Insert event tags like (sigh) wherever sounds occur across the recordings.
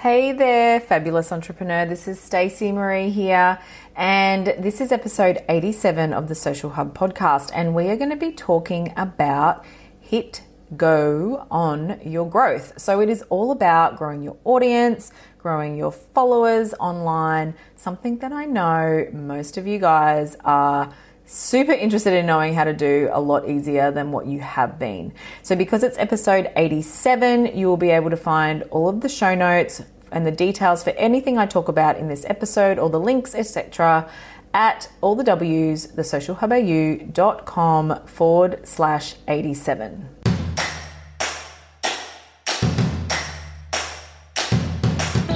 Hey there, fabulous entrepreneur. This is Stacey Marie here, and this is episode 87 of the Social Hub podcast. And we are going to be talking about hit go on your growth. So, it is all about growing your audience, growing your followers online, something that I know most of you guys are super interested in knowing how to do a lot easier than what you have been. So, because it's episode 87, you will be able to find all of the show notes and the details for anything I talk about in this episode, all the links, etc., at all the W's, thesocialhubau.com forward slash 87.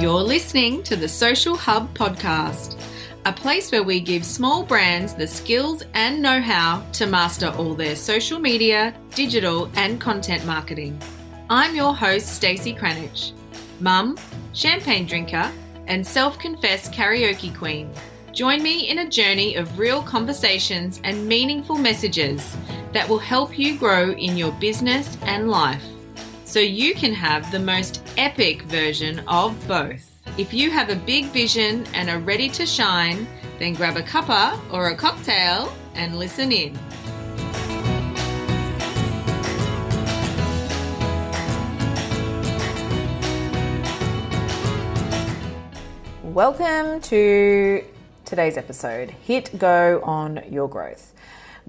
You're listening to the Social Hub podcast a place where we give small brands the skills and know how to master all their social media, digital, and content marketing. I'm your host, Stacey Cranich, mum, champagne drinker, and self confessed karaoke queen. Join me in a journey of real conversations and meaningful messages that will help you grow in your business and life so you can have the most epic version of both. If you have a big vision and are ready to shine, then grab a cuppa or a cocktail and listen in. Welcome to today's episode Hit Go on Your Growth.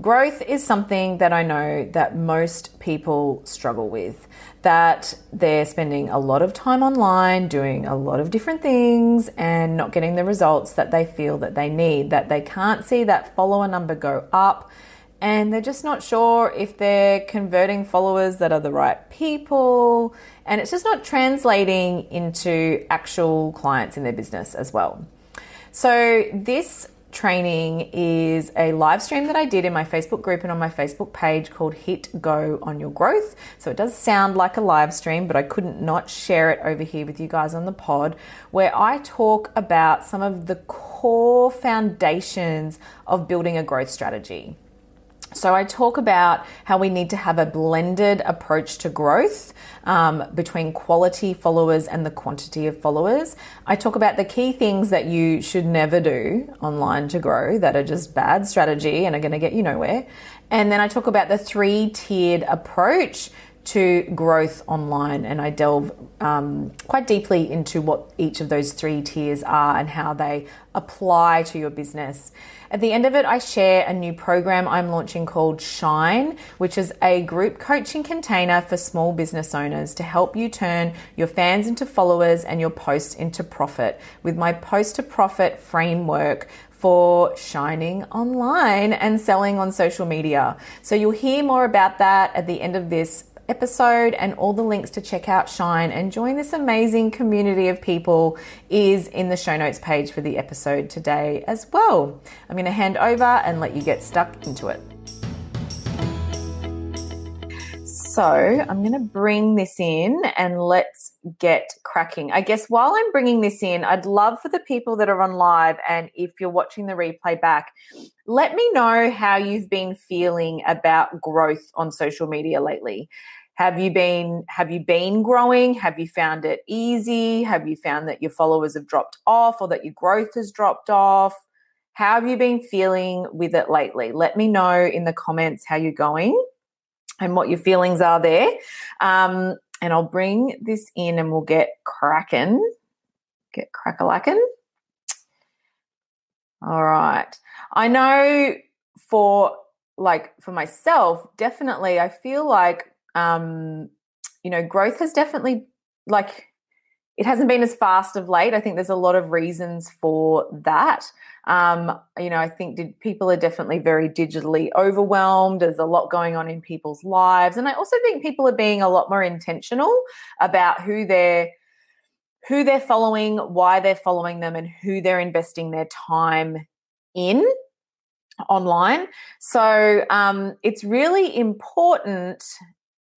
Growth is something that I know that most people struggle with. That they're spending a lot of time online doing a lot of different things and not getting the results that they feel that they need, that they can't see that follower number go up and they're just not sure if they're converting followers that are the right people and it's just not translating into actual clients in their business as well. So this training is a live stream that I did in my Facebook group and on my Facebook page called Hit Go on Your Growth. So it does sound like a live stream, but I couldn't not share it over here with you guys on the pod, where I talk about some of the core foundations of building a growth strategy. So, I talk about how we need to have a blended approach to growth um, between quality followers and the quantity of followers. I talk about the key things that you should never do online to grow that are just bad strategy and are going to get you nowhere. And then I talk about the three tiered approach to growth online, and I delve um, quite deeply into what each of those three tiers are and how they apply to your business. At the end of it, I share a new program I'm launching called Shine, which is a group coaching container for small business owners to help you turn your fans into followers and your posts into profit with my post to profit framework for shining online and selling on social media. So you'll hear more about that at the end of this episode and all the links to check out Shine and join this amazing community of people is in the show notes page for the episode today as well. I'm going to hand over and let you get stuck into it. So I'm going to bring this in and let's get cracking. I guess while I'm bringing this in, I'd love for the people that are on live and if you're watching the replay back, let me know how you've been feeling about growth on social media lately. Have you been have you been growing? Have you found it easy? Have you found that your followers have dropped off or that your growth has dropped off? How have you been feeling with it lately? Let me know in the comments how you're going and what your feelings are there. Um, and I'll bring this in and we'll get cracking. Get crackalacking. All right. I know for like for myself, definitely I feel like um, you know, growth has definitely like it hasn't been as fast of late. I think there's a lot of reasons for that. Um, you know, I think did, people are definitely very digitally overwhelmed. There's a lot going on in people's lives, and I also think people are being a lot more intentional about who they're who they're following, why they're following them, and who they're investing their time in online. So um, it's really important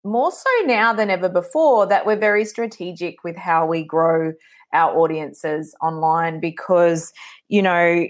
more so now than ever before that we're very strategic with how we grow our audiences online because you know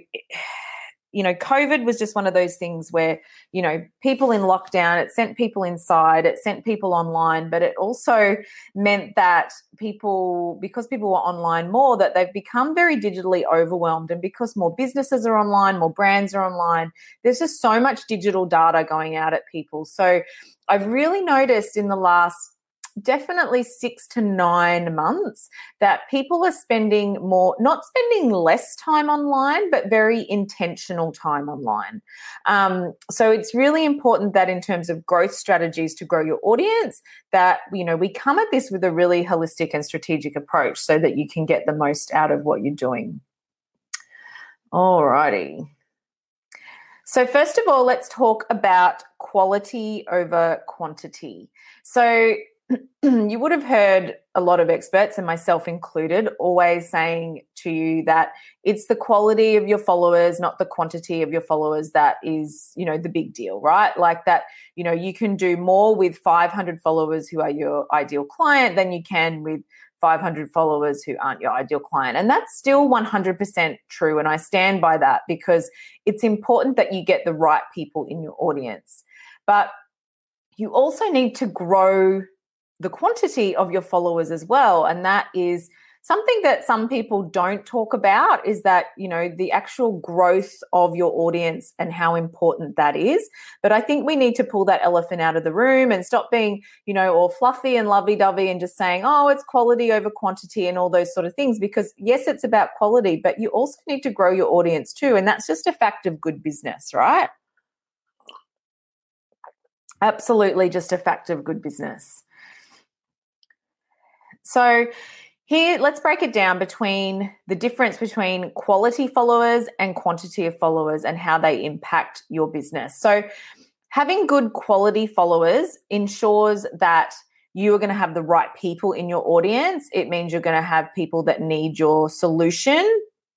you know, COVID was just one of those things where, you know, people in lockdown, it sent people inside, it sent people online, but it also meant that people, because people were online more, that they've become very digitally overwhelmed. And because more businesses are online, more brands are online, there's just so much digital data going out at people. So I've really noticed in the last definitely six to nine months that people are spending more, not spending less time online, but very intentional time online. Um, so it's really important that in terms of growth strategies to grow your audience, that you know we come at this with a really holistic and strategic approach so that you can get the most out of what you're doing. Alrighty. So, first of all, let's talk about quality over quantity. So, (clears throat) you would have heard a lot of experts, and myself included, always saying to you that it's the quality of your followers, not the quantity of your followers, that is, you know, the big deal, right? Like that, you know, you can do more with 500 followers who are your ideal client than you can with 500 followers who aren't your ideal client. And that's still 100% true. And I stand by that because it's important that you get the right people in your audience. But you also need to grow the quantity of your followers as well. And that is something that some people don't talk about is that, you know, the actual growth of your audience and how important that is. But I think we need to pull that elephant out of the room and stop being, you know, all fluffy and lovey dovey and just saying, oh, it's quality over quantity and all those sort of things. Because yes, it's about quality, but you also need to grow your audience too. And that's just a fact of good business, right? Absolutely just a fact of good business. So, here, let's break it down between the difference between quality followers and quantity of followers and how they impact your business. So, having good quality followers ensures that you are going to have the right people in your audience. It means you're going to have people that need your solution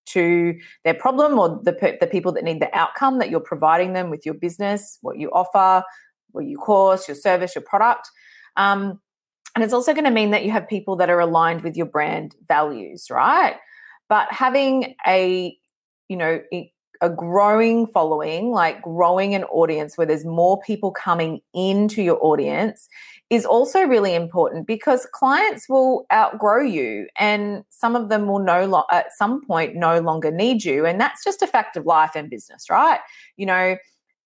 to their problem or the, the people that need the outcome that you're providing them with your business, what you offer, what you course, your service, your product. Um, and it's also going to mean that you have people that are aligned with your brand values, right? But having a, you know, a growing following, like growing an audience where there's more people coming into your audience is also really important because clients will outgrow you and some of them will no lo- at some point no longer need you and that's just a fact of life and business right you know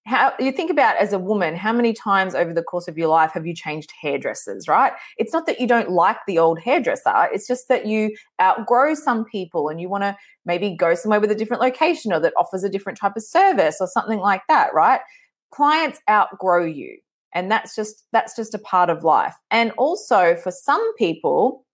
how you think about as a woman how many times over the course of your life have you changed hairdressers right? It's not that you don't like the old hairdresser it's just that you outgrow some people and you want to maybe go somewhere with a different location or that offers a different type of service or something like that right? Clients outgrow you and that's just that's just a part of life. And also for some people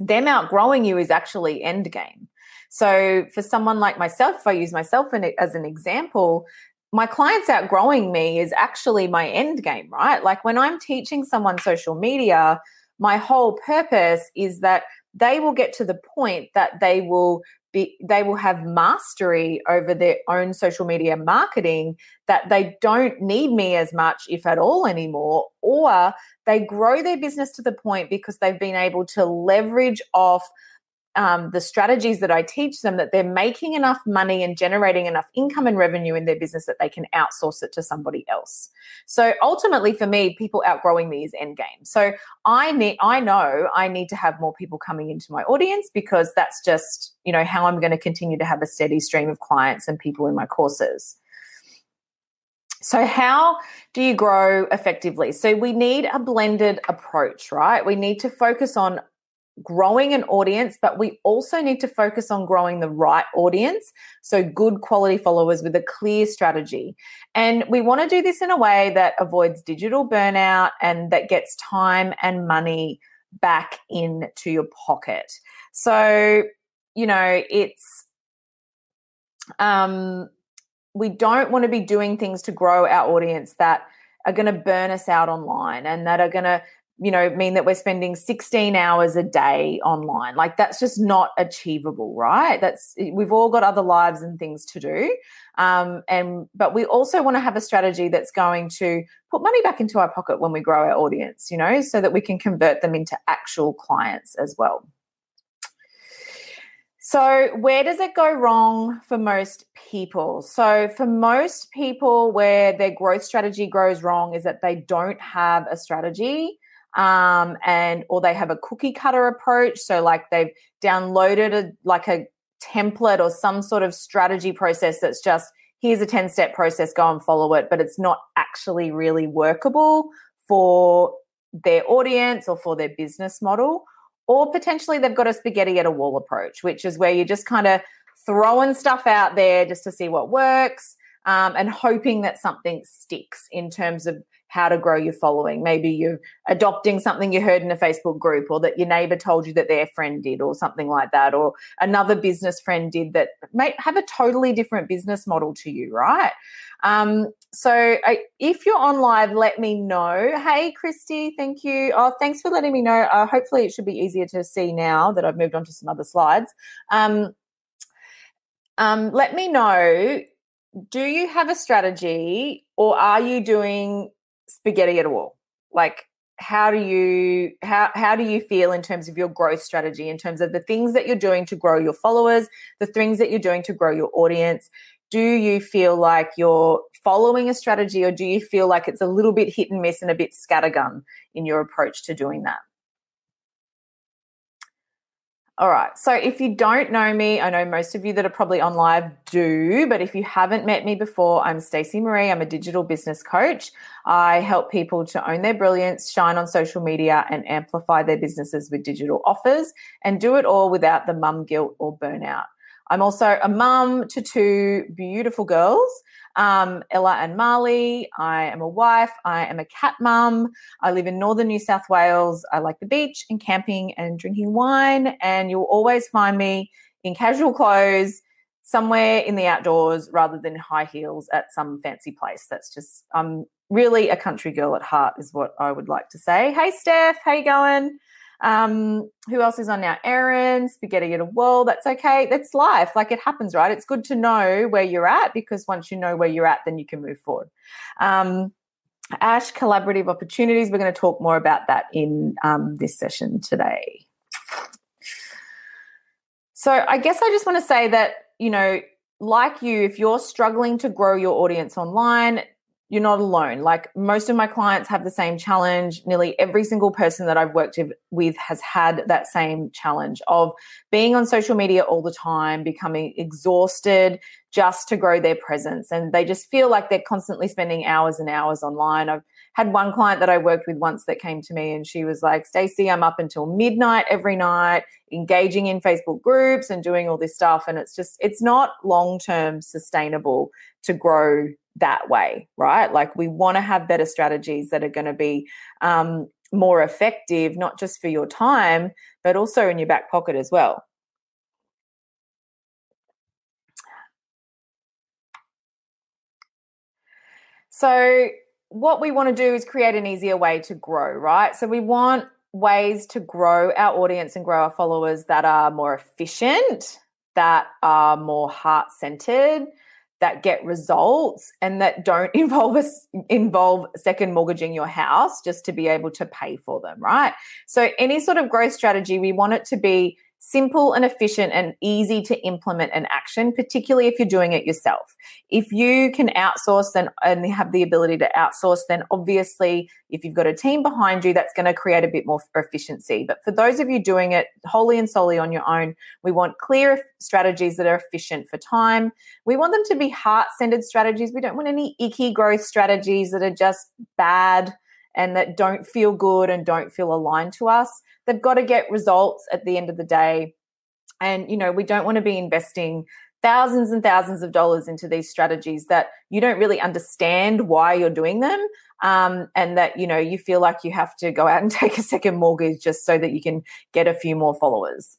them outgrowing you is actually end game so for someone like myself if i use myself as an example my clients outgrowing me is actually my end game, right? Like when I'm teaching someone social media, my whole purpose is that they will get to the point that they will be they will have mastery over their own social media marketing that they don't need me as much if at all anymore or they grow their business to the point because they've been able to leverage off um, the strategies that I teach them that they're making enough money and generating enough income and revenue in their business that they can outsource it to somebody else. So ultimately, for me, people outgrowing me is end game. So I need, I know I need to have more people coming into my audience because that's just you know how I'm going to continue to have a steady stream of clients and people in my courses. So, how do you grow effectively? So, we need a blended approach, right? We need to focus on growing an audience, but we also need to focus on growing the right audience. So, good quality followers with a clear strategy. And we want to do this in a way that avoids digital burnout and that gets time and money back into your pocket. So, you know, it's, um, we don't want to be doing things to grow our audience that are going to burn us out online and that are going to you know mean that we're spending 16 hours a day online. Like that's just not achievable right? That's we've all got other lives and things to do. Um, and but we also want to have a strategy that's going to put money back into our pocket when we grow our audience you know so that we can convert them into actual clients as well. So where does it go wrong for most people. So, for most people, where their growth strategy goes wrong is that they don't have a strategy um, and or they have a cookie cutter approach. So, like they've downloaded a like a template or some sort of strategy process that's just here's a 10 step process, go and follow it, but it's not actually really workable for their audience or for their business model. Or potentially they've got a spaghetti at a wall approach, which is where you're just kind of throwing stuff out there just to see what works um, and hoping that something sticks in terms of how to grow your following. Maybe you're adopting something you heard in a Facebook group or that your neighbor told you that their friend did or something like that, or another business friend did that may have a totally different business model to you, right? Um, so I, if you're on live, let me know. Hey, Christy, thank you. Oh, thanks for letting me know. Uh, hopefully, it should be easier to see now that I've moved on to some other slides. Um, um, let me know do you have a strategy or are you doing spaghetti at a wall. Like how do you how how do you feel in terms of your growth strategy in terms of the things that you're doing to grow your followers, the things that you're doing to grow your audience? Do you feel like you're following a strategy or do you feel like it's a little bit hit and miss and a bit scattergun in your approach to doing that? All right. So if you don't know me, I know most of you that are probably on live do, but if you haven't met me before, I'm Stacey Marie. I'm a digital business coach. I help people to own their brilliance, shine on social media, and amplify their businesses with digital offers and do it all without the mum guilt or burnout. I'm also a mum to two beautiful girls um, Ella and Marley. I am a wife. I am a cat mum. I live in northern New South Wales. I like the beach and camping and drinking wine. And you'll always find me in casual clothes somewhere in the outdoors rather than high heels at some fancy place. That's just, I'm really a country girl at heart, is what I would like to say. Hey, Steph, how you going? Um, who else is on now? Erin, spaghetti at a wall. That's okay. That's life. Like it happens, right? It's good to know where you're at because once you know where you're at, then you can move forward. Um, Ash, collaborative opportunities. We're going to talk more about that in um, this session today. So I guess I just want to say that, you know, like you, if you're struggling to grow your audience online, you're not alone. Like most of my clients have the same challenge. Nearly every single person that I've worked with has had that same challenge of being on social media all the time, becoming exhausted just to grow their presence. And they just feel like they're constantly spending hours and hours online. I've had one client that I worked with once that came to me and she was like, Stacey, I'm up until midnight every night, engaging in Facebook groups and doing all this stuff. And it's just, it's not long term sustainable to grow that way, right? Like we want to have better strategies that are going to be um, more effective, not just for your time, but also in your back pocket as well. So, what we want to do is create an easier way to grow, right? So, we want ways to grow our audience and grow our followers that are more efficient, that are more heart centered, that get results and that don't (laughs) involve us involve second mortgaging your house just to be able to pay for them right so any sort of growth strategy we want it to be simple and efficient and easy to implement and action, particularly if you're doing it yourself. If you can outsource then and have the ability to outsource, then obviously if you've got a team behind you, that's going to create a bit more efficiency. But for those of you doing it wholly and solely on your own, we want clear strategies that are efficient for time. We want them to be heart-centered strategies. We don't want any icky growth strategies that are just bad and that don't feel good and don't feel aligned to us. They've got to get results at the end of the day. And, you know, we don't want to be investing thousands and thousands of dollars into these strategies that you don't really understand why you're doing them. Um, and that, you know, you feel like you have to go out and (laughs) take a second mortgage just so that you can get a few more followers.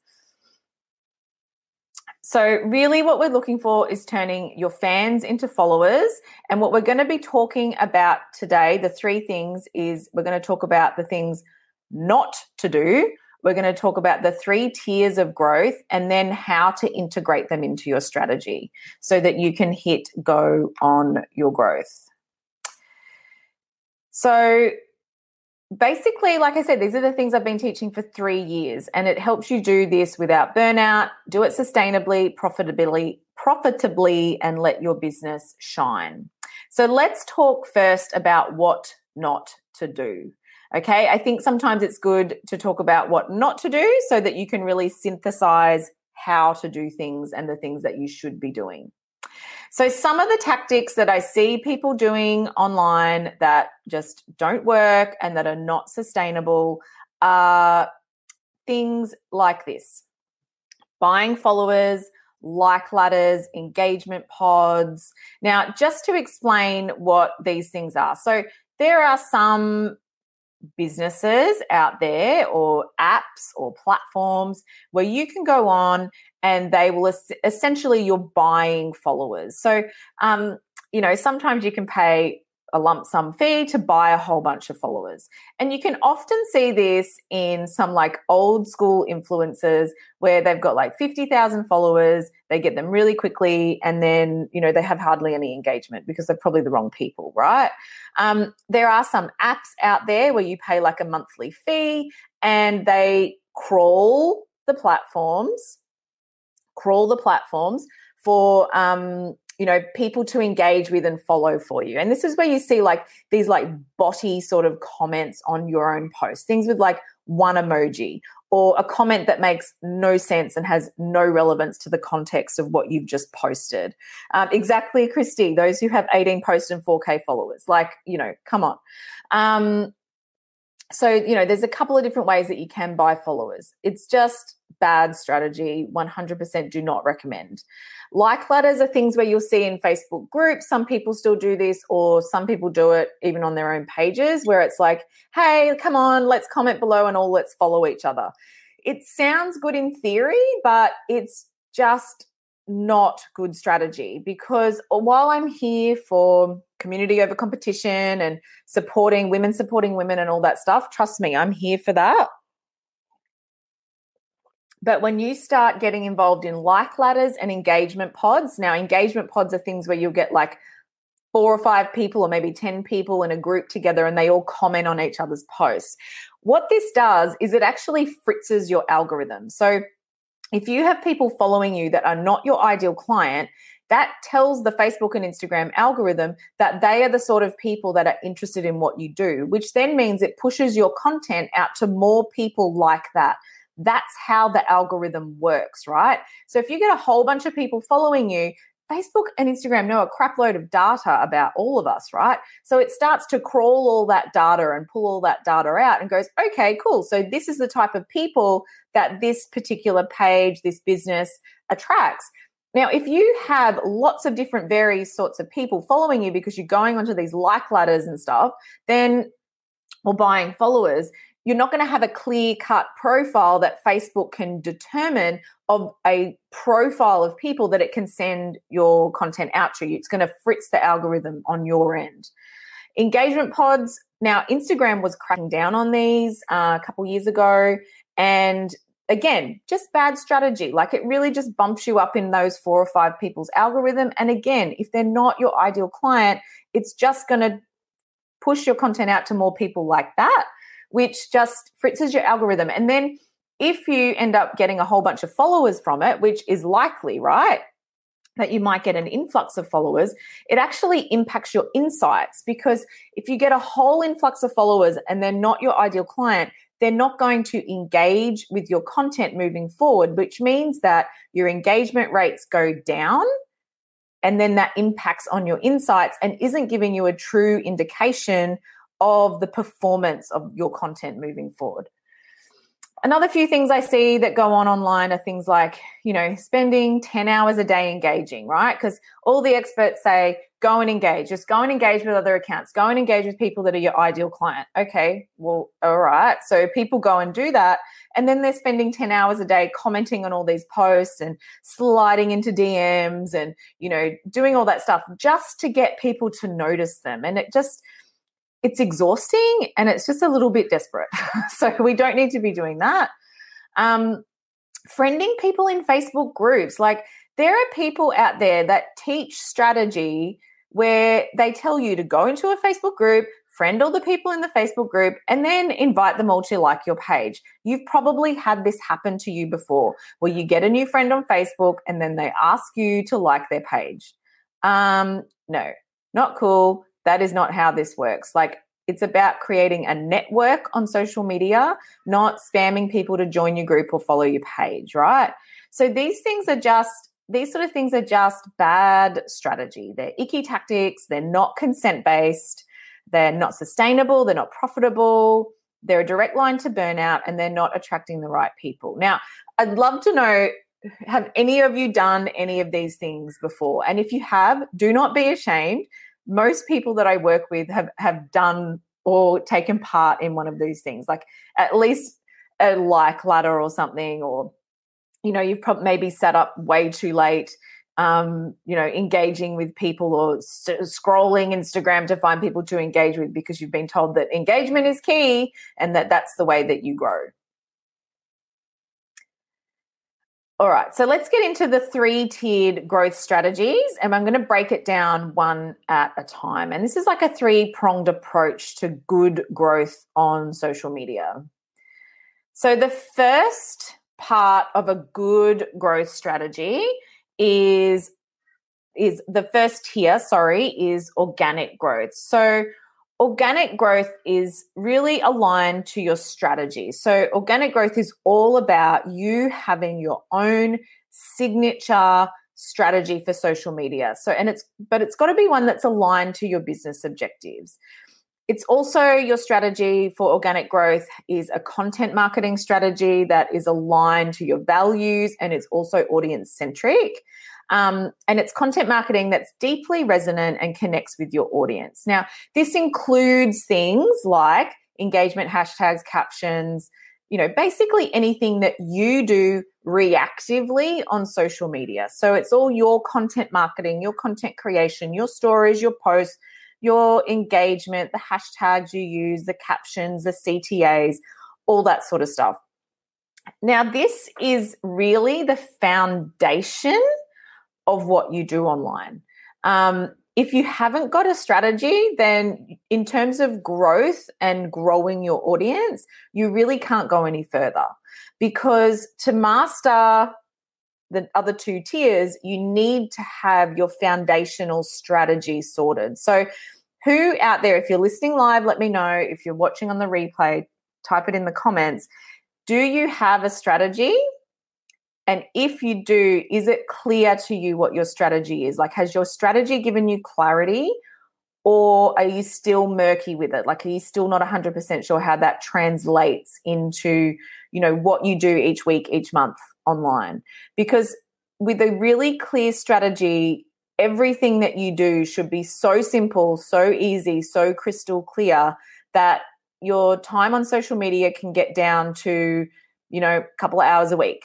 So, really, what we're looking for is turning your fans into followers. And what we're going to be talking about today, the three things, is we're going to talk about the things not to do. We're going to talk about the three tiers of growth and then how to integrate them into your strategy so that you can hit go on your growth. So, basically, like I said, these are the things I've been teaching for three years, and it helps you do this without burnout, do it sustainably, profitably, profitably and let your business shine. So let's talk first about what not to do. Okay, I think sometimes it's good to talk about what not to do so that you can really synthesize how to do things and the things that you should be doing. So, some of the tactics that I see people doing online that just don't work and that are not sustainable are things like this buying followers, like ladders, engagement pods. Now, just to explain what these things are. So, there are some businesses out there or apps or platforms where you can go on and they will essentially you're buying followers. So, um, you know, sometimes you can pay a lump sum fee to buy a whole bunch of followers. And you can often see this in some like old school influencers where they've got like 50,000 followers, they get them really quickly, and then, you know, they have hardly any engagement because they're probably the wrong people, right? Um, there are some apps out there where you pay like a monthly fee and they crawl the platforms, crawl the platforms for um, you know people to engage with and follow for you. And this is where you see like these like botty sort of comments on your own post things with like one emoji or a comment that makes no sense and has no relevance to the context of what you've just posted. Um, exactly christy those who have 18 posts and 4k followers like you know come on. Um, so you know there's a couple of different ways that you can buy followers. It's just bad strategy. 100% do not recommend. Like ladders are things where you'll see in facebook groups some people still do this or some people do it even on their own pages where it's like hey come on let's comment below and all let's follow each other. It sounds good in theory but it's just not good strategy because while I'm here for community over competition and supporting women, supporting women, and all that stuff, trust me, I'm here for that. But when you start getting involved in like ladders and engagement pods, now engagement pods are things where you'll get like four or five people or maybe 10 people in a group together and they all comment on each other's posts. What this does is it actually fritzes your algorithm. So if you have people following you that are not your ideal client, that tells the Facebook and Instagram algorithm that they are the sort of people that are interested in what you do, which then means it pushes your content out to more people like that. That's how the algorithm works, right? So if you get a whole bunch of people following you, Facebook and Instagram know a crapload of data about all of us, right? So it starts to crawl all that data and pull all that data out and goes, okay, cool. So this is the type of people that this particular page, this business attracts. Now, if you have lots of different various sorts of people following you because you're going onto these like ladders and stuff, then or buying followers, you're not going to have a clear cut profile that Facebook can determine of a profile of people that it can send your content out to. you. It's going to fritz the algorithm on your end. Engagement pods. Now, Instagram was cracking down on these uh, a couple years ago. And again, just bad strategy. Like it really just bumps you up in those four or five people's algorithm. And again, if they're not your ideal client, it's just going to push your content out to more people like that which just fritzes your algorithm. And then if you end up getting a whole bunch of followers from it, which is likely, right? That you might get an influx of followers, it actually impacts your insights because if you get a whole influx of followers and they're not your ideal client, they're not going to engage with your content moving forward, which means that your engagement rates go down. And then that impacts on your insights and isn't giving you a true indication of the performance of your content moving forward. Another few things I see that go on online are things like, you know, spending 10 hours a day engaging, right? Because all the experts say, go and engage, just go and engage with other accounts, go and engage with people that are your ideal client. Okay, well, all right. So people go and do that. And then they're spending 10 hours a day commenting on all these posts and sliding into DMs and, you know, doing all that stuff just to get people to notice them. And it just, it's exhausting and it's just a little bit desperate. (laughs) so we don't need to be doing that. Um, friending people in Facebook groups. Like there are people out there that teach strategy where they tell you to go into a Facebook group, friend all the people in the Facebook group, and then invite them all to like your page. You've probably had this happen to you before, where you get a new friend on Facebook and then they ask you to like their page. Um, no, not cool. That is not how this works. Like, it's about creating a network on social media, not spamming people to join your group or follow your page, right? So these things are just these sort of things are just bad strategy. They're icky tactics, they're not consent based, they're not sustainable, they're not profitable, they're a direct line to burnout, and they're not attracting the right people. Now, I'd love to know have any of you done any of these things before? And if you have, do not be ashamed. Most people that I work with have, have done or taken part in one of these things, like at least a like ladder or something, or you know you've probably maybe set up way too late um, you know engaging with people or s- scrolling instagram to find people to engage with because you've been told that engagement is key and that that's the way that you grow all right so let's get into the three tiered growth strategies and i'm going to break it down one at a time. And this is like a three pronged approach to good growth on social media. So the first part of a good growth strategy is is the first tier sorry is organic growth. So organic growth is really aligned to your strategy. So organic growth is all about you having your own signature strategy for social media. So and it's but it's got to be one that's aligned to your business objectives. It's also your strategy for organic growth is a content marketing strategy that is aligned to your values and it's also audience centric. Um, and it's content marketing that's deeply resonant and connects with your audience. Now, this includes things like engagement hashtags, captions, you know, basically anything that you do reactively on social media. So it's all your content marketing, your content creation, your stories, your posts your engagement, the hashtags you use, the captions, the CTAs, all that sort of stuff. Now, this is really the foundation of what you do online. Um, if you haven't got a strategy, then in terms of growth and growing your audience, you really can't go any further because to master the other two tiers, you need to have your foundational strategy sorted. So, who out there, if you're listening live, let me know. If you're watching on the replay, type it in the comments. Do you have a strategy? And if you do, is it clear to you what your strategy is? Like, has your strategy given you clarity? Or are you still murky with it? Like, are you still not 100% sure how that translates into, you know, what you do each week, each month online? Because with a really clear strategy, everything that you do should be so simple, so easy, so crystal clear that your time on social media can get down to, you know, a couple of hours a week.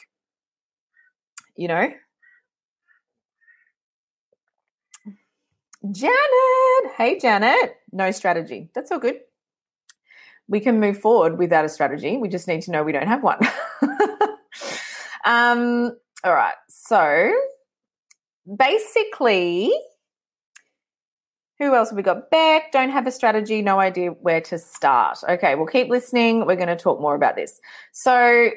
You know? Janet. Hey, Janet. No strategy. That's all good. We can move forward without a strategy. We just need to know we don't have one. (laughs) um, all right. So, basically, who else have we got? Beck, don't have a strategy, no idea where to start. Okay, we'll keep listening. We're going to talk more about this. So,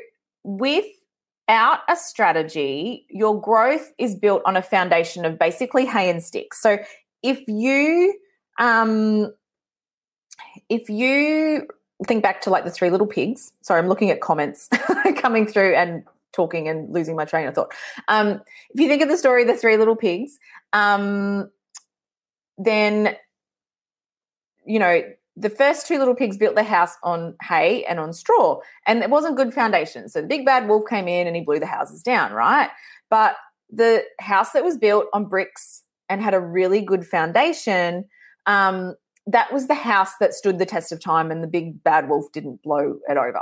without a strategy, your growth is built on a foundation of basically hay and sticks. So, if you, um, if you think back to like the three little pigs, sorry, I'm looking at comments (laughs) coming through and talking and losing my train of thought. Um, if you think of the story, the three little pigs, um, then you know the first two little pigs built their house on hay and on straw, and it wasn't good foundation. So the big bad wolf came in and he blew the houses down, right? But the house that was built on bricks and had a really good foundation, um, that was the house that stood the test of time, and the big bad wolf didn't blow it over.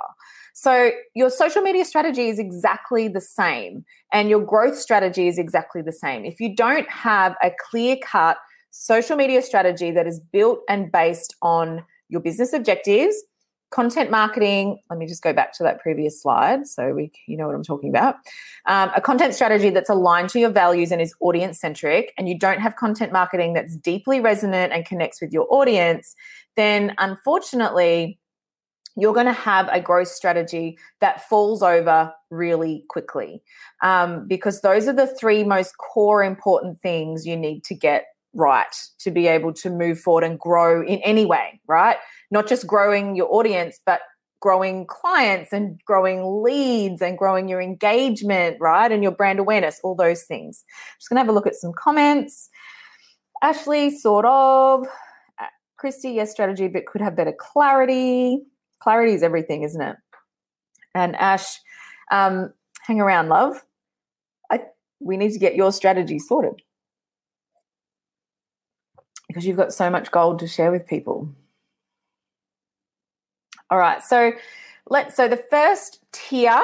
So your social media strategy is exactly the same and your growth strategy is exactly the same. If you don't have a clear cut social media strategy that is built and based on your business objectives, content marketing. Let me just go back to that previous slide so we, you know what I'm talking about. Um, a content strategy that's aligned to your values and is audience centric, and you don't have content marketing that's deeply resonant and connects with your audience, then unfortunately, you're going to have a growth strategy that falls over really quickly um, because those are the three most core important things you need to get right to be able to move forward and grow in any way, right? Not just growing your audience, but growing clients and growing leads and growing your engagement, right? And your brand awareness, all those things. I'm just to have a look at some comments. Ashley, sort of. Uh, Christy, yes, strategy, but could have better clarity. Clarity is everything, isn't it? And Ash, um, hang around, love. I, we need to get your strategy sorted because you've got so much gold to share with people. All right, so let's so the first tier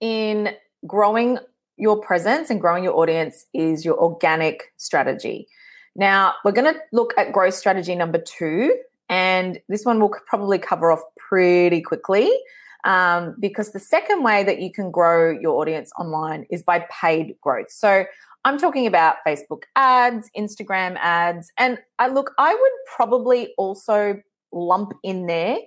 in growing your presence and growing your audience is your organic strategy. Now, we're going to look at growth strategy number 2 and this one will probably cover off pretty quickly. Um, because the second way that you can grow your audience online is by paid growth. So I'm talking about Facebook ads, Instagram ads, and I look, I would probably also lump in there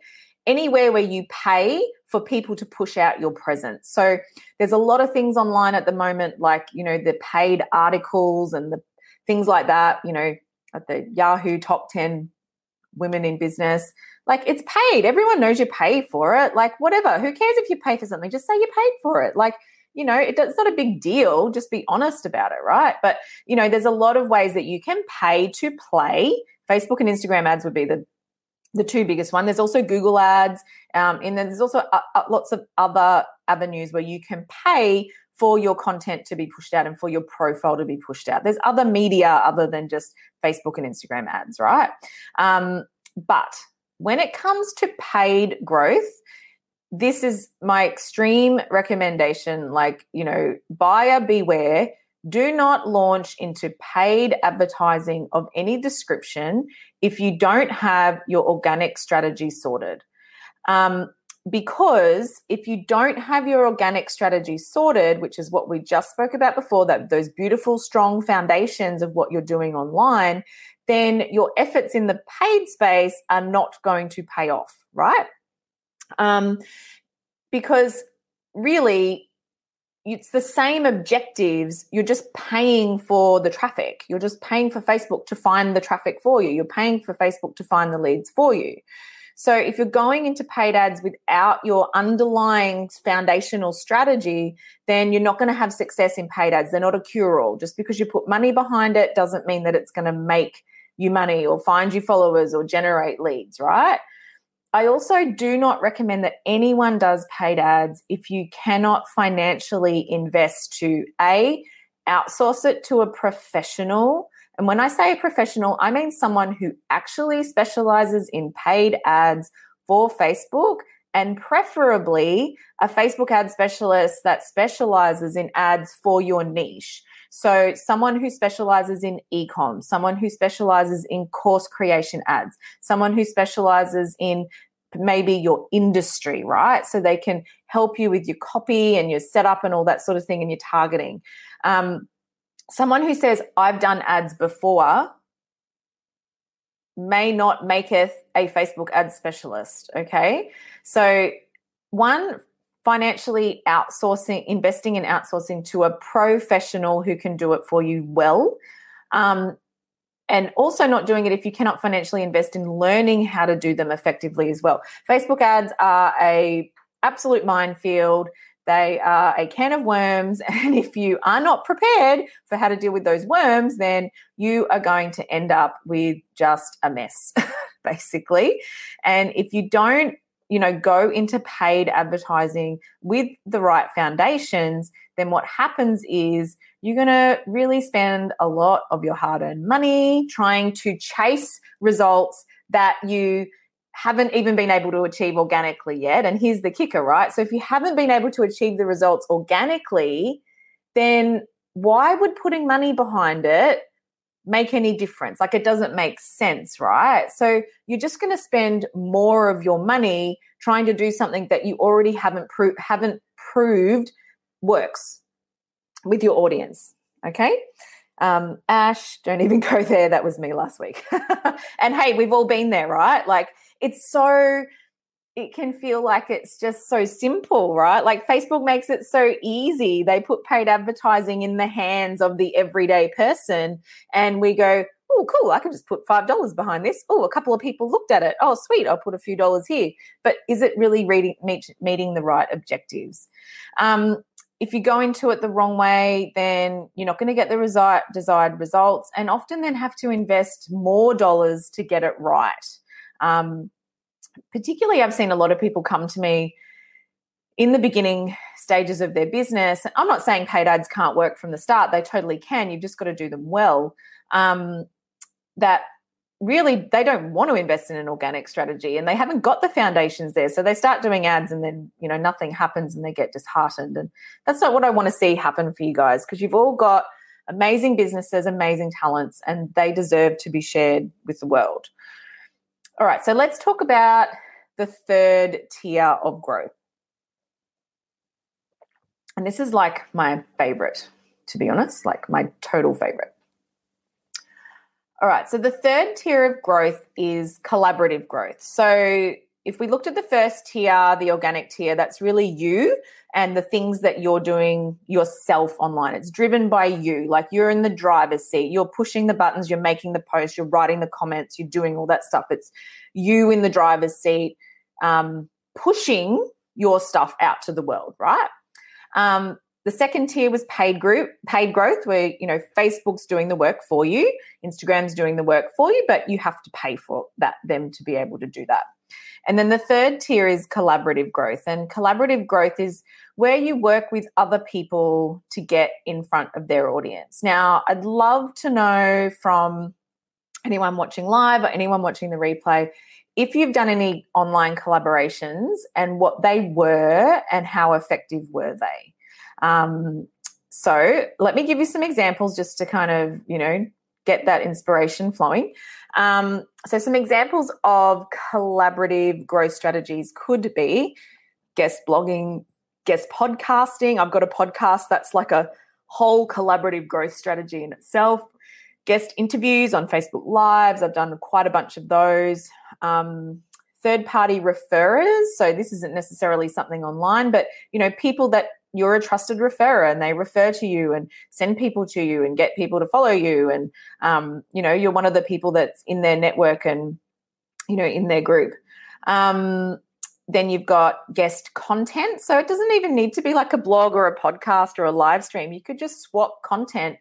anywhere where you pay for people to push out your presence. So there's a lot of things online at the moment, like, you know, the paid articles and the things like that, you know, at the Yahoo top 10 women in business. Like it's paid. Everyone knows you pay for it. Like whatever. Who cares if you pay for something? Just say you paid for it. Like you know, it, it's not a big deal. Just be honest about it, right? But, you know, there's a lot of ways that you can pay to play. Facebook and Instagram ads would be the the two biggest one. There's also Google ads, um, and then there's also uh, uh, lots of other avenues where you can pay for your content to be pushed out and for your profile to be pushed out. There's other media other than just Facebook and Instagram ads, right? Um, but when it comes to paid growth, this is my extreme recommendation. Like, you know, buyer beware. Do not launch into paid advertising of any description if you don't have your organic strategy sorted. Um, because if you don't have your organic strategy sorted, which is what we just spoke about before, that those beautiful, strong foundations of what you're doing online, then your efforts in the paid space are not going to pay off, right? Um, because really, it's the same objectives. You're just paying for the traffic. You're just paying for Facebook to find the traffic for you. You're paying for Facebook to find the leads for you. So if you're going into paid ads without your underlying foundational strategy, then you're not going to have success in paid ads. They're not a cure all. Just because you put money behind it doesn't mean that it's going to make you money or find you followers or generate leads, right? I also do not recommend that anyone does paid ads if you cannot financially invest to A, outsource it to a professional. And when I say a professional, I mean someone who actually specializes in paid ads for Facebook and preferably a Facebook ad specialist that specializes in ads for your niche. So, someone who specializes in ecom, someone who specializes in course creation ads, someone who specializes in maybe your industry, right? So they can help you with your copy and your setup and all that sort of thing and your targeting. Um, someone who says, I've done ads before may not maketh a Facebook ad specialist. Okay. So, one, financially outsourcing, investing in outsourcing to a professional who can do it for you well. Um, and also not doing it if you cannot financially invest in learning how to do them effectively as well. Facebook ads are a absolute minefield. They are a can of worms. (laughs) And if you are not prepared for how to deal with those worms, then you are going to end up with just a mess, (laughs) basically. And if you don't you know go into paid advertising with the right foundations then what happens is you're going to really spend a lot of your hard-earned money trying to chase results that you haven't even been able to achieve organically yet. And here's the kicker right? So if you haven't been able to achieve the results organically then why would putting money behind it make any difference. Like it doesn't make sense, right? So you're just going to spend more of your money trying to do something that you already haven't pro- haven't proved works with your audience. Okay. Um, Ash, don't even (laughs) go there. That was me last week. (laughs) and hey, we've all been there, right? Like it's so it can feel like it's just so simple, right? Like Facebook makes it so easy. They put paid advertising in the hands of the everyday person, and we go, oh, cool, I can just put $5 behind this. Oh, a couple of people looked at it. Oh, sweet, I'll put a few dollars here. But is it really reading, meet, meeting the right objectives? Um, if you go into it the wrong way, then you're not going to get the resi- desired results and often then have to invest more dollars to get it right. Um, particularly, I've seen a lot of people come to me in the beginning stages of their business. I'm not saying paid ads can't work from the start, they totally can. You've just got to do them well. Um, that really they don't want to invest in an organic strategy and they haven't got the foundations there so they start doing ads and then you know nothing happens and they get disheartened and that's not what i want to see happen for you guys because you've all got amazing businesses amazing talents and they deserve to be shared with the world all right so let's talk about the third tier of growth and this is like my favorite to be honest like my total favorite all right. So the third tier of growth is collaborative growth. So if we looked at the first tier, the organic tier, that's really you and the things that you're doing yourself online. It's driven by you. Like you're in the driver's seat. You're pushing the buttons, you're making the posts, you're writing the comments, you're doing all that stuff. It's you in the driver's seat, um, pushing your stuff out to the world, right? Um, the second tier was paid group, paid growth, where you know Facebook's doing the work for you, Instagram's doing the work for you, but you have to pay for that them to be able to do that. And then the third tier is collaborative growth. And collaborative growth is where you work with other people to get in front of their audience. Now, I'd love to know from anyone watching live or anyone watching the replay if you've done any online collaborations and what they were and how effective were they. Um, so let me give you some examples just to kind of, you know, get that inspiration flowing. Um, so some examples of collaborative growth strategies could be guest blogging, guest podcasting. I've got a podcast that's like a whole collaborative growth strategy in itself. Guest interviews on Facebook Lives. I've done quite a bunch of those. Um, third party referrers. So this isn't necessarily something online, but you know, people that you're a trusted referrer and they refer to you and send people to you and get people to follow you. And um, you know you're one of the people that's in their network and you know in their group. Um, then you've got guest content. So it doesn't even need to be like a blog or a podcast or a live stream. You could just swap content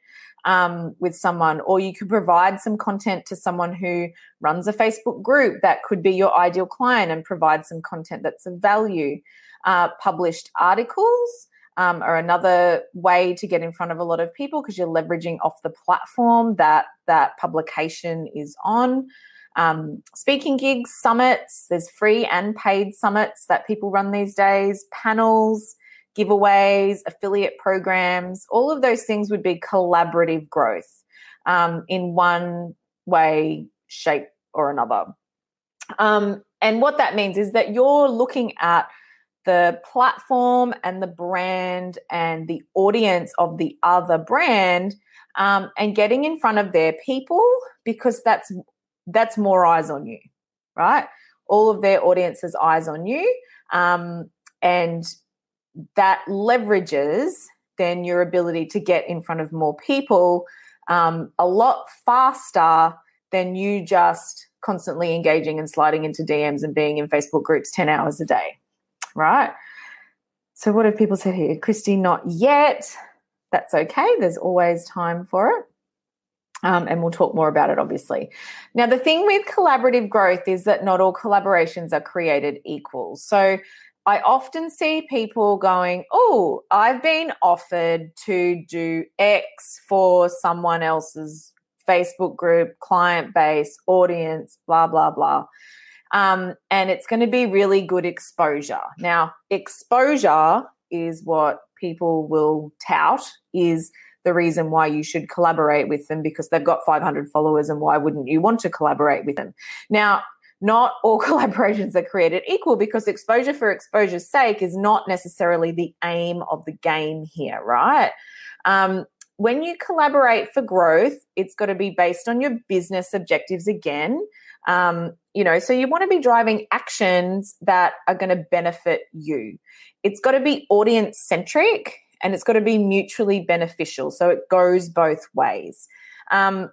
um, with someone or you could provide some content to someone who runs a facebook group that could be your ideal client and provide some content that's of value. Uh, published articles um, are another way to get in front of a lot of people because you're leveraging off the platform that that publication is on. Um, speaking gigs, summits, there's free and paid summits that people run these days, panels, giveaways, affiliate programs, all of those things would be collaborative growth um, in one way, shape, or another. Um, and what that means is that you're looking at the platform and the brand and the audience of the other brand um, and getting in front of their people because that's that's more eyes on you right? All of their audience's eyes on you um, and that leverages then your ability to get in front of more people um, a lot faster than you just constantly engaging and sliding into DMs and being in Facebook groups 10 hours a day right? So, what have people said here? Christy, not yet. That's okay. There's always time for it. Um, and we'll talk more about it, obviously. Now, the thing with collaborative growth is that not all collaborations are created equal. So, I often see people going, Oh, I've been offered to do X for someone else's Facebook group, client base, audience, blah, blah, blah. Um, and it's going to be really good exposure. Now, exposure is what people will tout is the reason why you should collaborate with them because they've got 500 followers and why wouldn't you want to collaborate with them? Now, not all (laughs) collaborations are created equal because exposure for exposure's sake is not necessarily the aim of the game here, right? Um, when you collaborate for growth, it's got to be based on your business objectives again. Um, you know, so you want to be driving actions that are going to benefit you. It's got to be audience centric and it's got to be mutually beneficial. So it goes both ways. Um,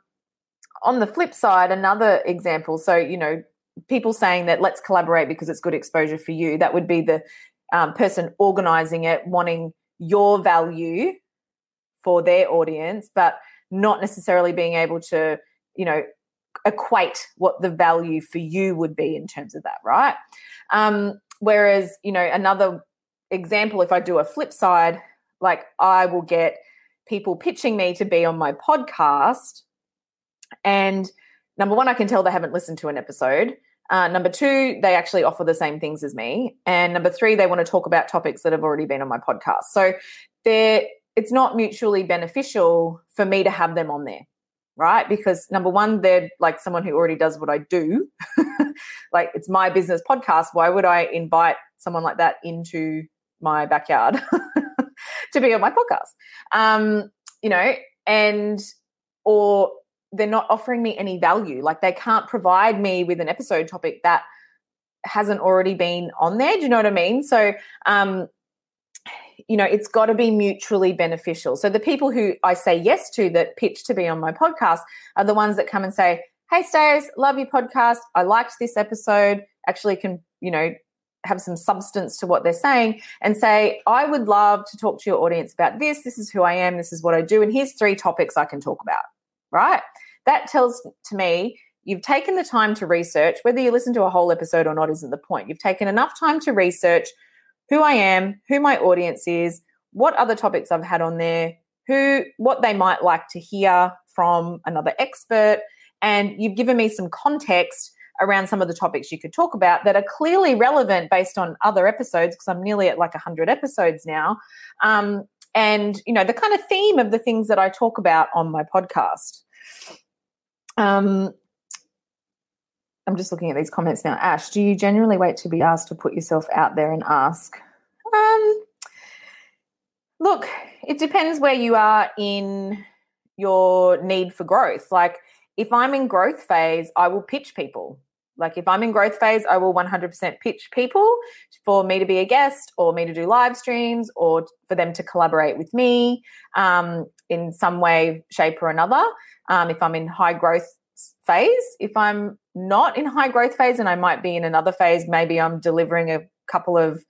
on the flip side, another example. So, you know, people saying that let's collaborate because it's good exposure for you. That would be the um, person organizing it, wanting your value for their audience, but not necessarily being able to, you know, equate what the value for you would be in terms of that, right? Um, whereas, you know, another example, if I do a flip side, like I will get people pitching me to be on my podcast. And number one, I can tell they haven't listened to an episode. Uh, number two, they actually offer the same things as me. And number three, they want to talk about topics that have already been on my podcast. So they're, it's not mutually beneficial for me to have them on there, right? Because number one, they're like someone who already does what I do. (laughs) like it's my business podcast. Why would I invite someone like that into my backyard (laughs) to be on my podcast? Um, you know, and or they're not offering me any value. Like they can't provide me with an episode topic that hasn't already been on there. Do you know what I mean? So, um, you know, it's got to be mutually beneficial. So the people who I say yes to that pitch to be on my podcast are the ones that come and say, Hey, Stace, love your podcast. I liked this episode. Actually, can, you know, have some substance to what they're saying and say, I would love to talk to your audience about this. This is who I am. This is what I do. And here's three topics I can talk about right? That tells to me you've taken the time to research. Whether you listen to a whole episode or not isn't the point. You've taken enough time to research who I am, who my audience is, what other topics I've had on there, who what they might like to hear from another expert, and you've given me some context around some of the topics you could talk about that are clearly relevant based on other episodes because I'm nearly at like 100 episodes now. Um, and you know the kind of theme of the things that I talk about on my podcast. Um, I'm just looking at these comments now. Ash, do you generally wait to be asked to put yourself out there and ask? Um, look, it depends where you are in your need for growth. Like, if I'm in growth phase, I will pitch people. Like, if I'm in growth phase, I will 100% pitch people for me to be a guest or me to do live streams or for them to collaborate with me um, in some way, shape, or another um, if I'm in high growth phase. If I'm not in high growth phase and I might be in another phase, maybe I'm delivering a couple of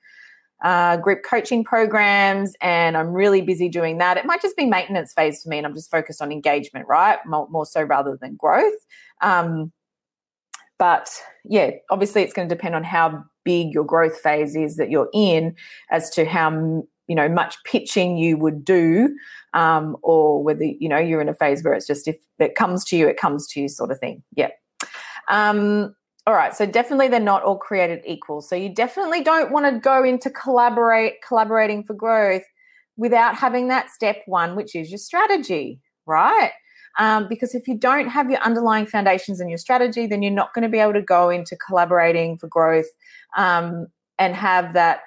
uh, group coaching programs and I'm really busy doing that. It might just be maintenance phase for me and I'm just focused on engagement, right? More, more so rather than growth. Um, but yeah, obviously it's going to depend on how big your growth phase is that you're in as to how you know much pitching you would do um, or whether you know you're in a phase where it's just if it comes to you it comes to you sort of thing. Yeah. Um, all right so definitely they're not all created equal. So you definitely don't want to go into collaborate collaborating for growth without having that step one which is your strategy right? Um, because if you don't have your underlying foundations and your strategy then you're not going to be able to go into collaborating for growth um, and have that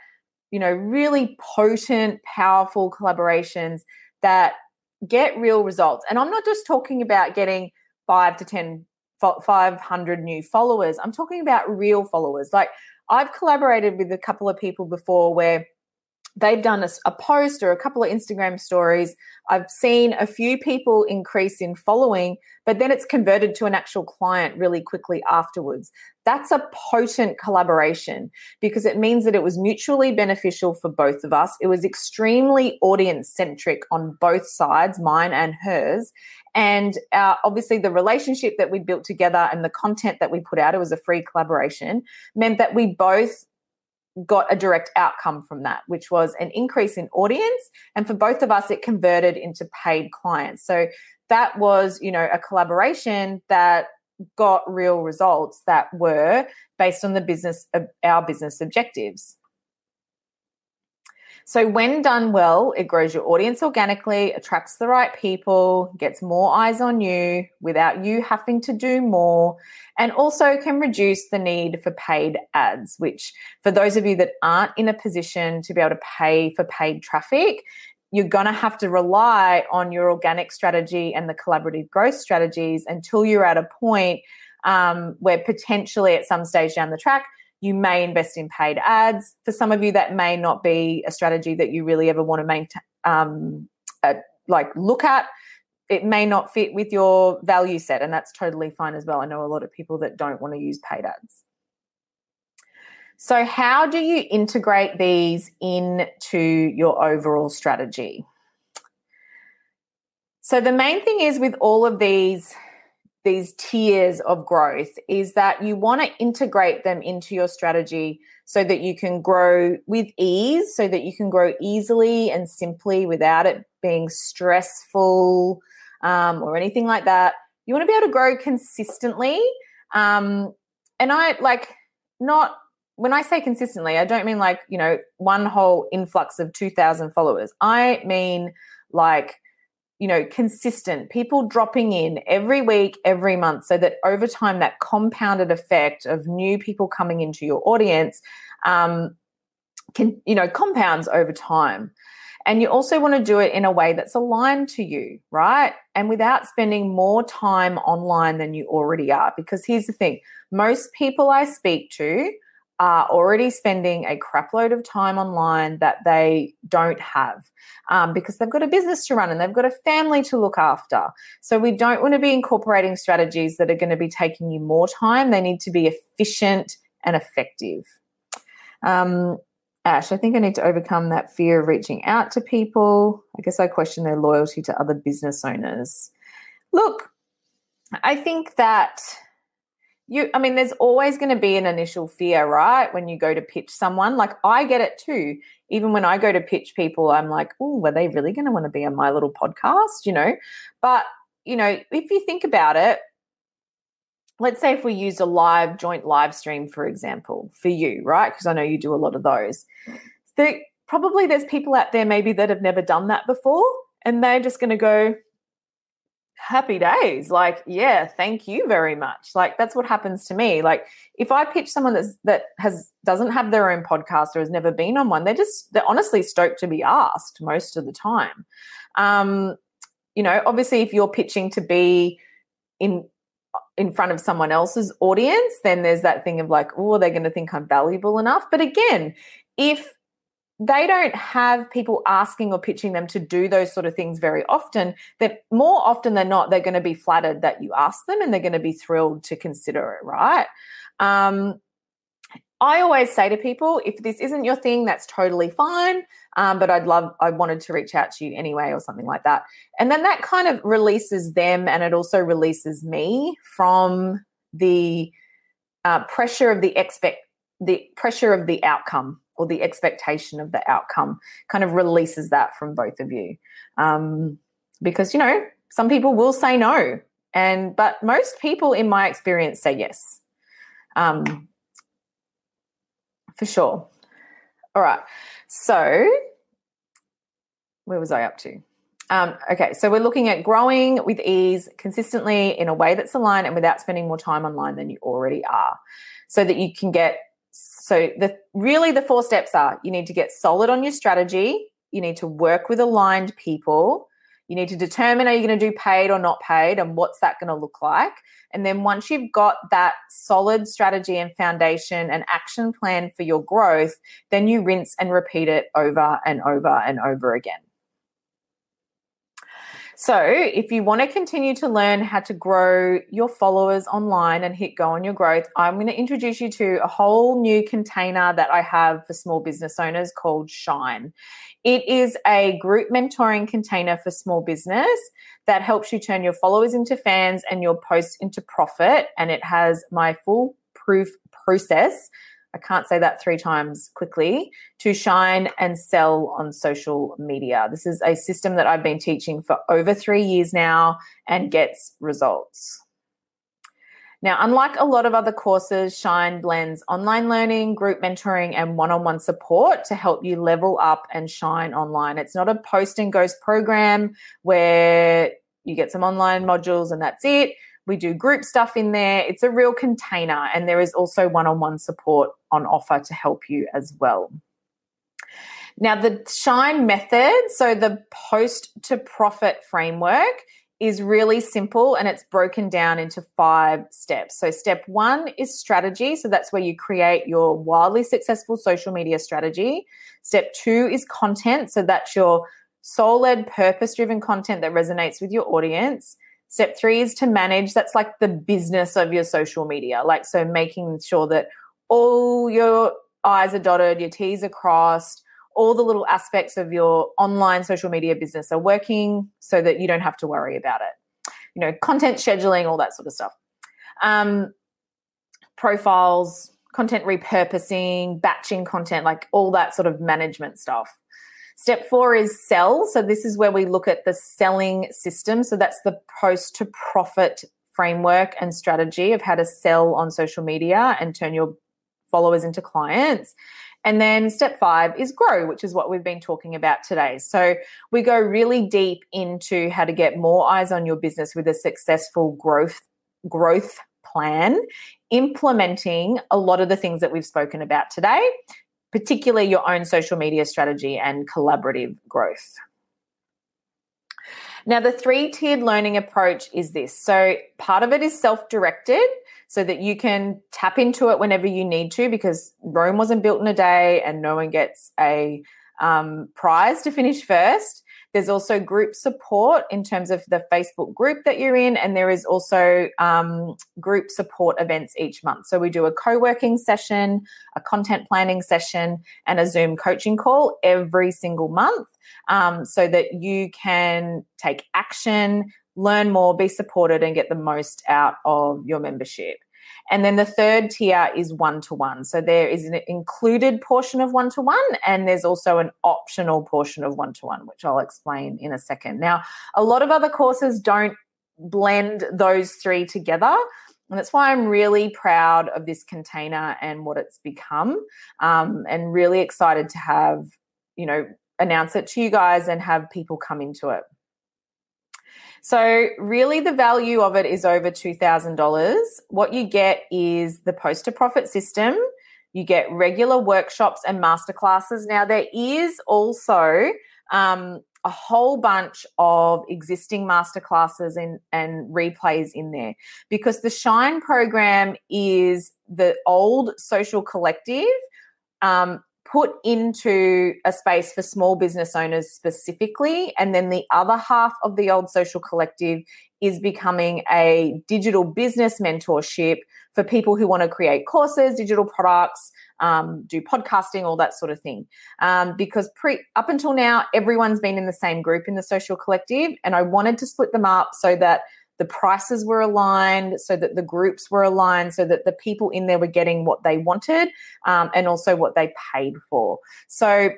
you know, really potent, powerful collaborations that get real results. And I'm not just talking about getting five to 10, 500 new followers. I'm talking about real followers. Like I've collaborated with a couple of people before where they've done a, a, post or a couple of Instagram stories. I've seen a few people increase in following, but then it's converted to an actual client really quickly afterwards. That's a potent collaboration because it means that it was mutually beneficial for both of us. It was extremely audience centric on both sides, mine and hers. And uh, obviously, the relationship that we built together and the content that we put out, it was a free collaboration, meant that we both got a direct outcome from that, which was an increase in audience. And for both of us, it converted into paid clients. So that was, you know, a collaboration that got real results that were based on the business, uh, our business objectives. So, when done well, it grows your audience organically, attracts the right people, gets more eyes on you without you having to do more, and also can reduce the need for paid ads, which, for those of you that aren't in a position to be able to pay for paid traffic, you're going to have to rely on your organic strategy and the collaborative growth strategies until you're at a point um, where potentially at some stage down the track, you may invest in paid ads. For some of you, that may not be a strategy that you really ever want to maintain, um, uh, like look at. It may not fit with your value set, and that's totally fine as well. I know a lot of people that don't want to use paid ads. So, how do you integrate these into your overall strategy? So, the main thing is with all of these these tiers of growth is that you want to integrate them into your strategy so that you can grow with ease, so that you can grow easily and simply without it being stressful um, or anything like that. You want to be able to grow consistently. Um, and I like not when I say consistently, I don't mean like, you know, one whole influx of 2,000 followers. I mean like you know, consistent, people dropping in every week, every month, so that over time, that compounded effect of new people coming into your audience um, can, you know, compounds over time. And you also want to do it in a way that's aligned to you, right? And without spending more time online than you already are. Because here's the thing most people I speak to are already spending a crapload of time online that they don't have um, because they've got a business to run and they've got a family to look after. So we don't want to be incorporating strategies that are going to be taking you more time. They need to be efficient and effective. Um, Ash, I think I need to overcome that fear of reaching out to people. I guess I question their loyalty to other business owners. Look, I think that you i mean there's always going to be an initial fear right when you go to pitch someone. Like i get it too. Even when i go to pitch people i'm like oh are they really going to want to be on my little podcast? You know? But you know if you think about it let's say if we used a live joint live stream for example for you right? Because i know you do a lot of those. Probably there's people out there maybe that have never done that before and they're just going to go happy days like yeah thank you very much. Like that's what happens to me. Like if i pitch someone that's that has doesn't have their own podcast or has never been on one they're just they're honestly stoked to be asked most of the time. Um you know obviously if you're pitching to be in in front of someone else's audience then there's that thing of like oh they're going to think i'm valuable enough. But again if they don't have people asking or pitching them to do those sort of things very often, that more often than not, they're going to be flattered that you ask them and they're going to be thrilled to consider it, right? Um, I always say to people, if this isn't your thing, that's totally fine. Um, but I'd love, I wanted to reach out to you anyway, or something like that. And then that kind of releases them and it also releases me from the uh, pressure of the expect, the pressure of the outcome or the expectation of the outcome kind of releases that from both of you. Um, because you know some people will say no and but most people in my experience say yes. Um, for sure. All right. So where was i up to? Um, okay, so we're looking at growing with ease consistently in a way that's aligned and without spending more time online than you already are, so that you can get so the really the four steps are you need to get solid on your strategy, you need to work with aligned people, you need to determine are you going to do paid or not paid and what's that going to look like? And then once you've got that solid strategy and foundation and action plan for your growth, then you rinse and repeat it over and over and over again. So, if you want to continue to learn how to grow your followers online and hit go on your growth, I'm going to introduce you to a whole new container that I have for small business owners called Shine. It is a group mentoring container for small business that helps you turn your followers into fans and your posts into profit. And it has my full proof process I can't say that three times quickly, to shine and sell on social media. This is a system that I've been teaching for over three years now and gets results. Now, unlike a lot of other courses, Shine blends online learning, group mentoring, and one on one support to help you level up and shine online. It's not a post and ghost program where you get some online modules and that's it. We do group stuff in there. It's a real container, and there is also one on one support on offer to help you as well. Now, the Shine method, so the post to profit framework, is really simple and it's broken down into five steps. So, step one is strategy. So, that's where you create your wildly successful social media strategy. Step two is content. So, that's your soul led, purpose driven content that resonates with your audience. Step three is to manage. That's like the business of your social media. Like, so making sure that all your I's are dotted, your T's are crossed, all the little aspects of your online social media business are working so that you don't have to worry about it. You know, content scheduling, all that sort of stuff. Um, profiles, content repurposing, batching content, like all that sort of management stuff. Step four is sell. So, this is where we look at the selling system. So, that's the post to profit framework and strategy of how to sell on social media and turn your followers into clients. And then step five is grow, which is what we've been talking about today. So we go really deep into how to get more eyes on your business with a successful growth growth plan, implementing a lot of the things that we've spoken about today, particularly your own social media strategy and collaborative growth. Now, the three tiered learning approach is this. So, part of it is self directed so that you can tap into it whenever you need to because Rome wasn't built in a day and no one gets a um, prize to finish first. There's also group support in terms of the Facebook group that you're in, and there is also um, group support events each month. So we do a co working session, a content planning session, and a Zoom coaching call every single month um, so that you can take action, learn more, be supported, and get the most out of your membership. And then the third tier is one to one. So there is an included portion of one to one, and there's also an optional portion of one to one, which I'll explain in a second. Now, a lot of other courses don't blend those three together. And that's why I'm really proud of this container and what it's become, um, and really excited to have, you know, announce it to you guys and have people come into it. So, really, the value of it is over $2,000. What you get is the post to profit system. You get regular workshops and masterclasses. Now, there is also um, a whole bunch of existing masterclasses and, and replays in there because the Shine program is the old social collective um, put into a space for small business owners specifically. And then the other half of the old social collective is becoming a digital business mentorship for people who want to create courses, digital products, um, do podcasting, all that sort of thing. Um, because pre up until now, everyone's been in the same group in the social collective, and I wanted to split them up so that the prices were aligned so that the groups were aligned so that the people in there were getting what they wanted um, and also what they paid for so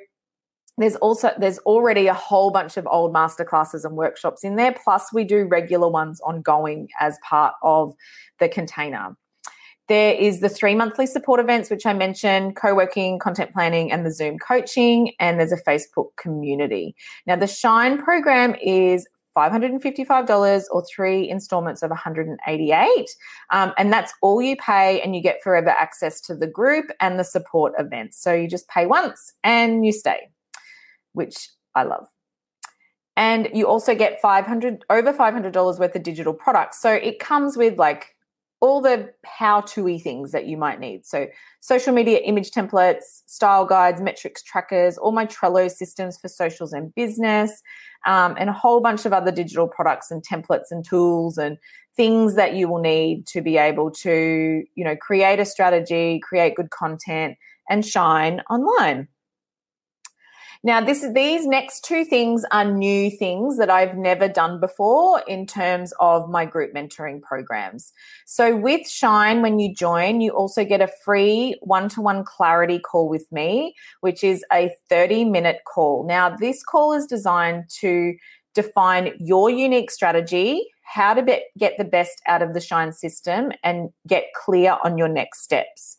there's also there's already a whole bunch of old masterclasses and workshops in there plus we do regular ones ongoing as part of the container there is the three monthly support events, which I mentioned co working, content planning, and the Zoom coaching. And there's a Facebook community. Now, the Shine program is $555 or three installments of 188 um, and that's all you pay and you get forever access to the group and the support events. So you just pay once and you stay which i love. And you also get 500 over $500 worth of digital products. So it comes with like all the how to things that you might need. So, social media image templates, style guides, metrics trackers, all my Trello systems for socials and business, um, and a whole bunch of other digital products and templates and tools and things that you will need to be able to, you know, create a strategy, create good content, and shine online. Now, this is these next two things are new things that I've never done before in terms of my group mentoring programs. So with Shine, when you join, you also get a free one-to-one clarity call with me, which is a 30-minute call. Now, this call is designed to define your unique strategy, how to be, get the best out of the Shine system and get clear on your next steps.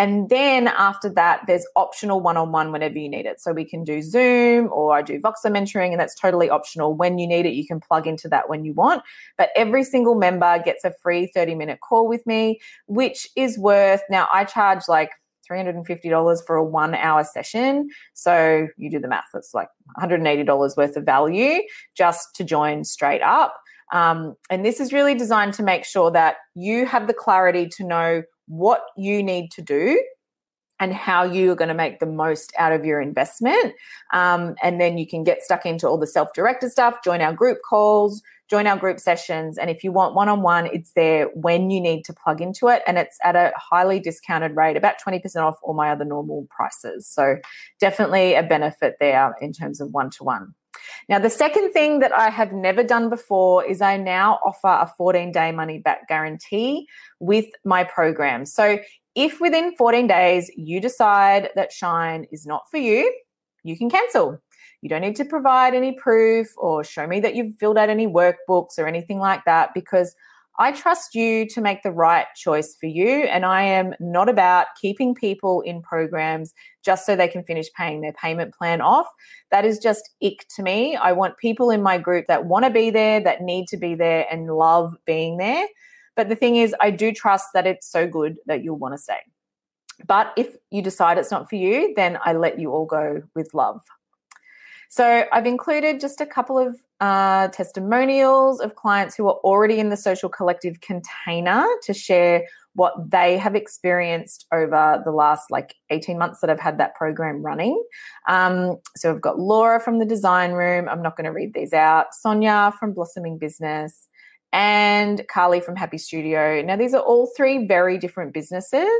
And then after that, there's optional one on one whenever you need it. So we can do Zoom or I do Voxer mentoring, and that's totally optional. When you need it, you can plug into that when you want. But every single member gets a free 30 minute call with me, which is worth now, I charge like $350 for a one hour session. So you do the math, it's like $180 worth of value just to join straight up. Um, and this is really designed to make sure that you have the clarity to know what you need to do and how you are going to make the most out of your investment. Um, and then you can get stuck into all the self directed stuff, join our group calls, join our group sessions. And if you want one on one, it's there when you need to plug into it. And it's at a highly discounted rate, about 20% off all my other normal prices. So definitely a benefit there in terms of one to one. Now, the second thing that I have never done before is I now offer a 14 day money back guarantee with my program. So, if within 14 days you decide that Shine is not for you, you can cancel. You don't need to provide any proof or show me that you've filled out any workbooks or anything like that because I trust you to make the right choice for you. And I am not about keeping people in programs just so they can finish paying their payment plan off. That is just ick to me. I want people in my group that want to be there, that need to be there, and love being there. But the thing is, I do trust that it's so good that you'll want to stay. But if you decide it's not for you, then I let you all go with love. So I've included just a couple of uh, testimonials of clients who are already in the social collective container to share what they have experienced over the last like 18 months that I've had that program running. Um, so I've got Laura from the design room. I'm not going to read these out. Sonia from Blossoming Business and Carly from Happy Studio. Now, these are all three very different businesses.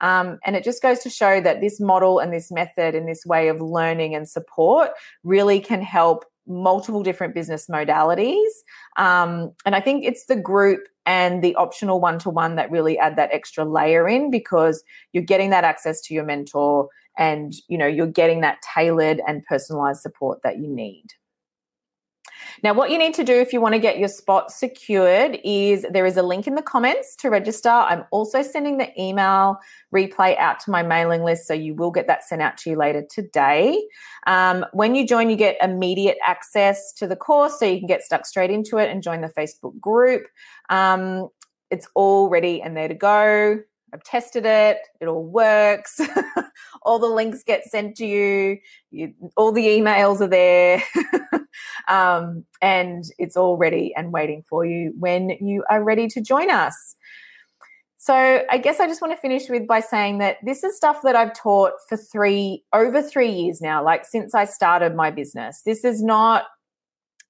Um, and it just goes to show that this model and this method and this way of learning and support really can help multiple different business modalities. Um, and I think it's the group and the optional one to one that really add that extra layer in because you're getting that access to your mentor and you know you're getting that tailored and personalized support that you need. Now, what you need to do if you want to get your spot secured is there is a link in the comments to register. I'm also sending the email replay out to my mailing list, so you will get that sent out to you later today. Um, when you join, you get immediate access to the course, so you can get stuck straight into it and join the Facebook group. Um, it's all ready and there to go. I've tested it. It all works. (laughs) all the links get sent to you. you all the emails are there. (laughs) um, and it's all ready and waiting for you when you are ready to join us. So I guess I just want to finish with by saying that this is stuff that I've taught for three over three years now, like since I started my business. This is not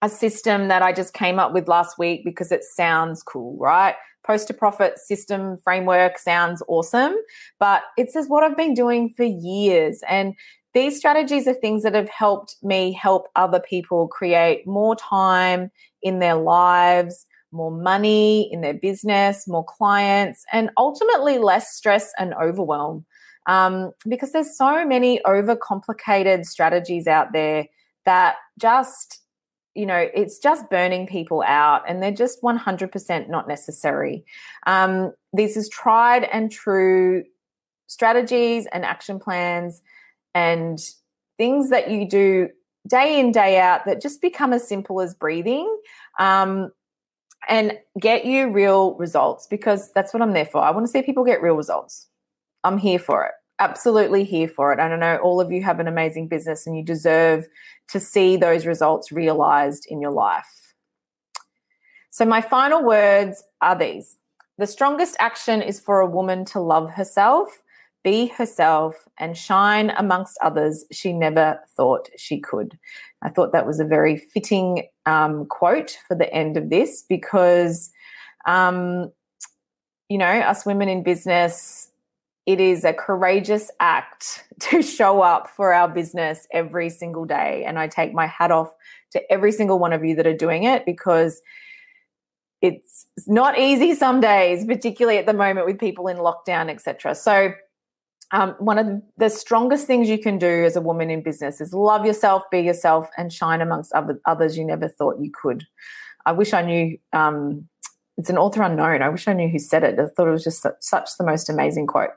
a system that I just came up with last week because it sounds cool, right? Post to profit system framework sounds awesome, but it's just what I've been doing for years. And these strategies are things that have helped me help other people create more time in their lives, more money in their business, more clients, and ultimately less stress and overwhelm. Um, because there's so many overcomplicated strategies out there that just you know, it's just burning people out and they're just 100% not necessary. Um, this is tried and true strategies and action plans and things that you do day in, day out that just become as simple as breathing. Um, and get you real results because that's what I'm there for. I want to see people get real results. I'm here for it absolutely here for it. And I know all of you have an amazing business and you deserve to see those results realized in your life. So, my final words are these The strongest action is for a woman to love herself, be herself, and shine amongst others she never thought she could. I thought that was a very fitting um, quote for the end of this because, um, you know, us women in business, it is a courageous act (laughs) to show up for our business every single day. And I take my hat off to every single one of you that are doing it because it's not easy some days, particularly at the moment with people in lockdown, etc. So, um, one of the strongest things you can do as a woman in business is love yourself, be yourself, and shine amongst other, others you never thought you could. I wish I knew. Um, it's an author unknown. I wish I knew who said it. I thought it was just such, such the most amazing quote.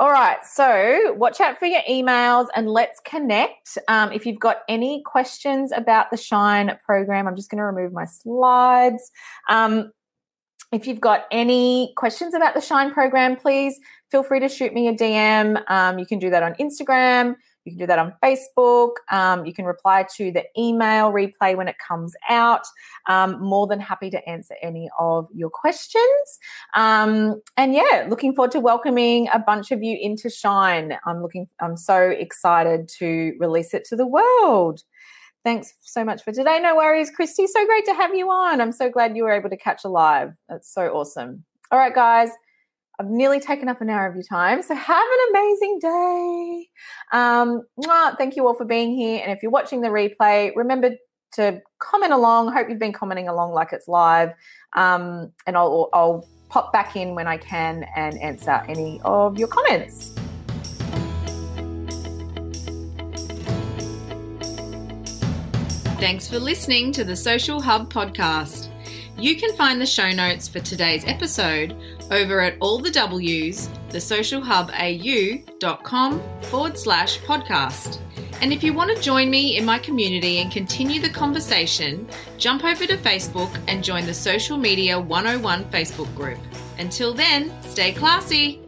All right, so watch out for your emails and let's connect. Um, if you've got any questions about the Shine program, I'm just going to remove my slides. Um, if you've got any questions about the Shine program, please feel free to shoot me a DM. Um, you can do that on Instagram. You can do that on Facebook. Um, you can reply to the email replay when it comes out. Um, more than happy to answer any of your questions. Um, and yeah, looking forward to welcoming a bunch of you into Shine. I'm looking. I'm so excited to release it to the world. Thanks so much for today. No worries, Christy. So great to have you on. I'm so glad you were able to catch a live. That's so awesome. All right, guys. I've nearly taken up an hour of your time. So have an amazing day. Um, thank you all for being here. And if you're watching the replay, remember to comment along. Hope you've been commenting along like it's live. Um, and I'll, I'll pop back in when I can and answer any of your comments. Thanks for listening to the Social Hub podcast. You can find the show notes for today's episode over at all the W's, thesocialhubau.com forward slash podcast. And if you want to join me in my community and continue the conversation, jump over to Facebook and join the Social Media 101 Facebook group. Until then, stay classy.